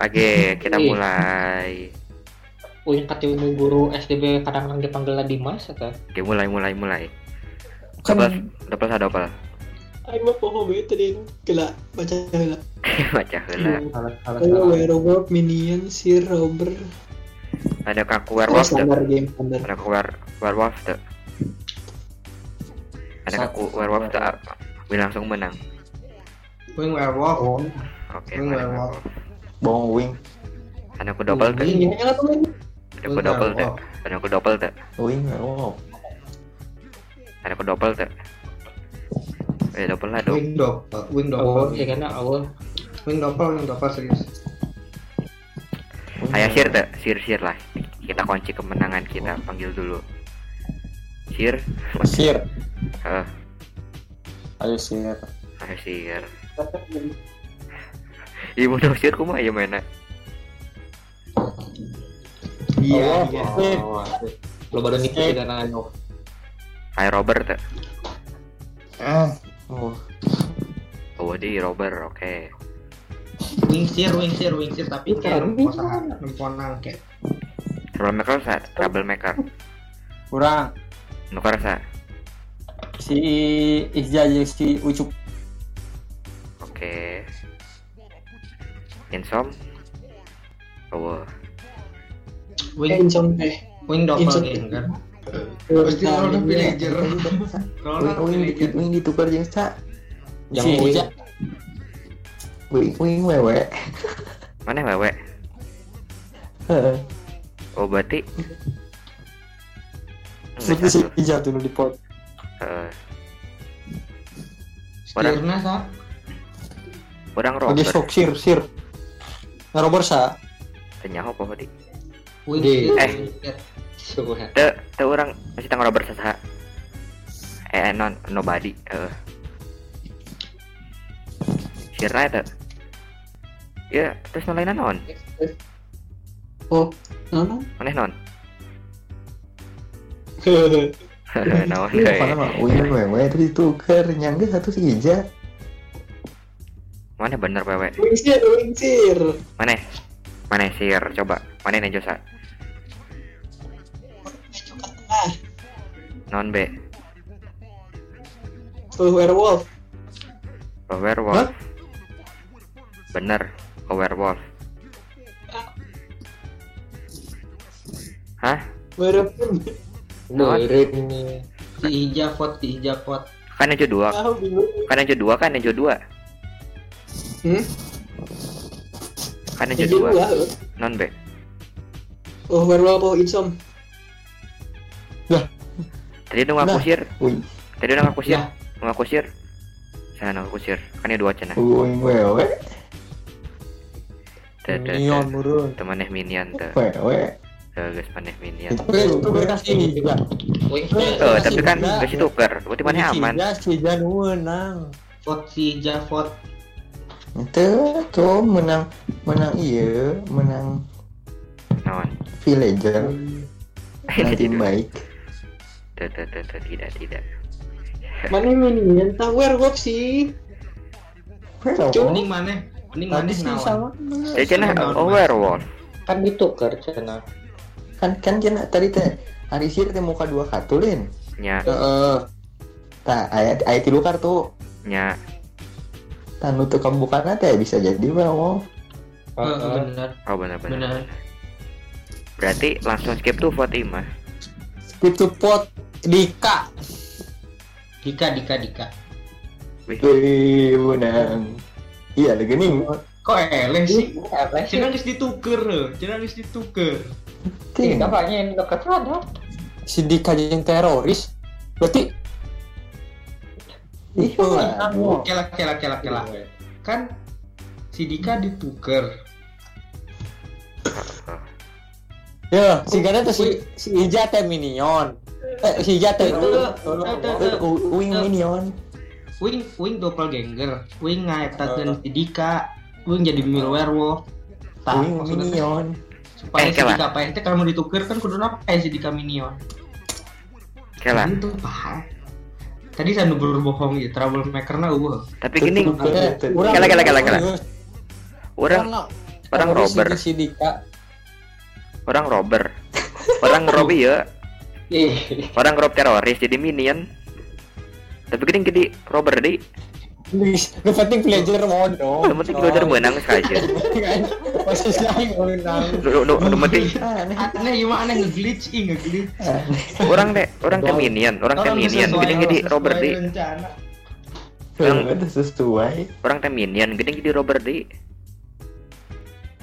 Oke, kita Oke. mulai. Uing ketemu guru SDB kadang-kadang dipanggil Dimas atau? Oke, mulai, mulai, mulai. Kan Double, double sa double. Ayo mah poho itu deh. Gila, baca gila. Baca heula. Ayo salah. werewolf minion si robber. Ada kaku Oh, werewolf tuh. standar game standar. Ada kaku wer- werewolf tuh. Ada kaku werewolf tuh. Wih langsung menang. Wing werewolf. Oh, Oke, Wing mana werewolf. Bong wing, Ada aku double tuh. Ini yang? Ada aku double tuh. Ada aku double tuh. wing, oh, Ada aku double tuh. Eh, double lah dong. Wing double. Wing Oh, double. ya kan awal. Wing double. Wing double serius. Ayo sir tuh, sir sir lah. Kita kunci kemenangan kita. Panggil dulu. Sir. sir, ayo sir, ayo sir. Ibu no sir kumaha ya mana? Iya. Iya. Lo baru nikah dengan anu. Ayo Robert ah, oh, Oh, di Robert, oke. Wing sir, wing sir, wing sir. Tapi kayak Kan, nemposan, nemponan kayak. Troublemaker sa, troublemaker. kurang Nukar sa. si jeung si Ucup, Insom. Oh, Wing, Insom eh. wing double Insom. game kan. Pasti roll of villager. Roll wing, wing, ditukar jeung sa, Yang wing. Izja, wing, wing wewe, mana wewe? Oh, berarti seperti si tuh nu di pot, Orang- Stirna sa. orang lagi Robert. sok sir, sir, ngarober sa, Tanya apa di? Sir. eh. Te, te orang masih tang Robert sa. Eh, non nobody. Eh. Sirna itu. Ya, terus nolain non. Oh, nono. Maneh non. Hehehe. Deui. nama, wing wewe terus ditukar, nyangga satu si Izja, Mana bener wewe? Wingsir, wingsir. Mana? Mana sir? Coba. Mana Nejosa? Non B. Full werewolf. Oh, werewolf. Bener. Oh, werewolf. Hah? Werewolf. Beureut ini. Si Ija vote, si Ija vote. Kan Nejo dua. Kan Nejo dua kan Nejo dua. Hmm? Kan Jadi dua. dua. Non B. Oh, werewolf oh insom. Tadi udah ngaku Nah. sir. Tadi udah ngaku sir. Ya. Ngaku sir. Sana ngaku sir. Kan ini dua cina. wewe, tuh, minion murun, Temannya minion tuh. wewe, Tuh, guys, maneh minion. itu itu kasih juga. Wing. Oh, tapi kan gak sih tuker. Berarti mana aman. Si Izja nu menang. Vote si. Itu tuh menang menang iya menang Naon? villager tim baik Tuh, tuh, tuh, tuh, tidak, tidak. Mana minion tahu werewolf sih? Mending mana? Mending mana sih sama Jadi cina, oh werewolf. Kan ditukar cenah. kan kan kena tadi teh hari sih teh muka dua kartulin Nya, heeh tah ayat ayat tilu kartu nya. Tanu tuh bukan teh bisa jadi werewolf Eh, Heeh. bener, Oh, benar-benar. bener. Berarti langsung skip tuh vote Ima. itu pot Dika Dika, Dika, Dika. Wih, menang iya lagi nih Kok eleh sih? Apa sih? Cina harus dituker, Cina harus dituker. Tidak banyak yang dekat ada. si Dika yang teroris berarti Wah. Kela, kela, kela, kela. Kan si Dika dituker. ya si Gana tuh si si Ija teh minion eh si Ija teh wing minion Wing, wing doppelganger. Wing ngaitakeun si Dika. Wing jadi mil werewolf. Tah, minion supaya Eh, si. Dika paeh teh kalau dituker kan kudu apa si Dika minion. Kela. Itu paham. Tadi saya berbohong ya, troublemaker na eueuh. Tapi gini, tuh, tuh. Kela, kela, kela, kela. Orang orang lah orang Dika. orang robber orang rob ya Ih, orang rob teroris jadi minion tapi gini gede robber deh Please, lu penting villager modo. yang penting belajar menang saja Kan, Masih lain menang. lu lu lu penting Aneh. Aneh gimana nge-glitch, ih nge-glitch. orang teh orang minion orang minion gede gede robber deh rencana. Yang- Udah sesuai. orang teh minion gede gede robber deh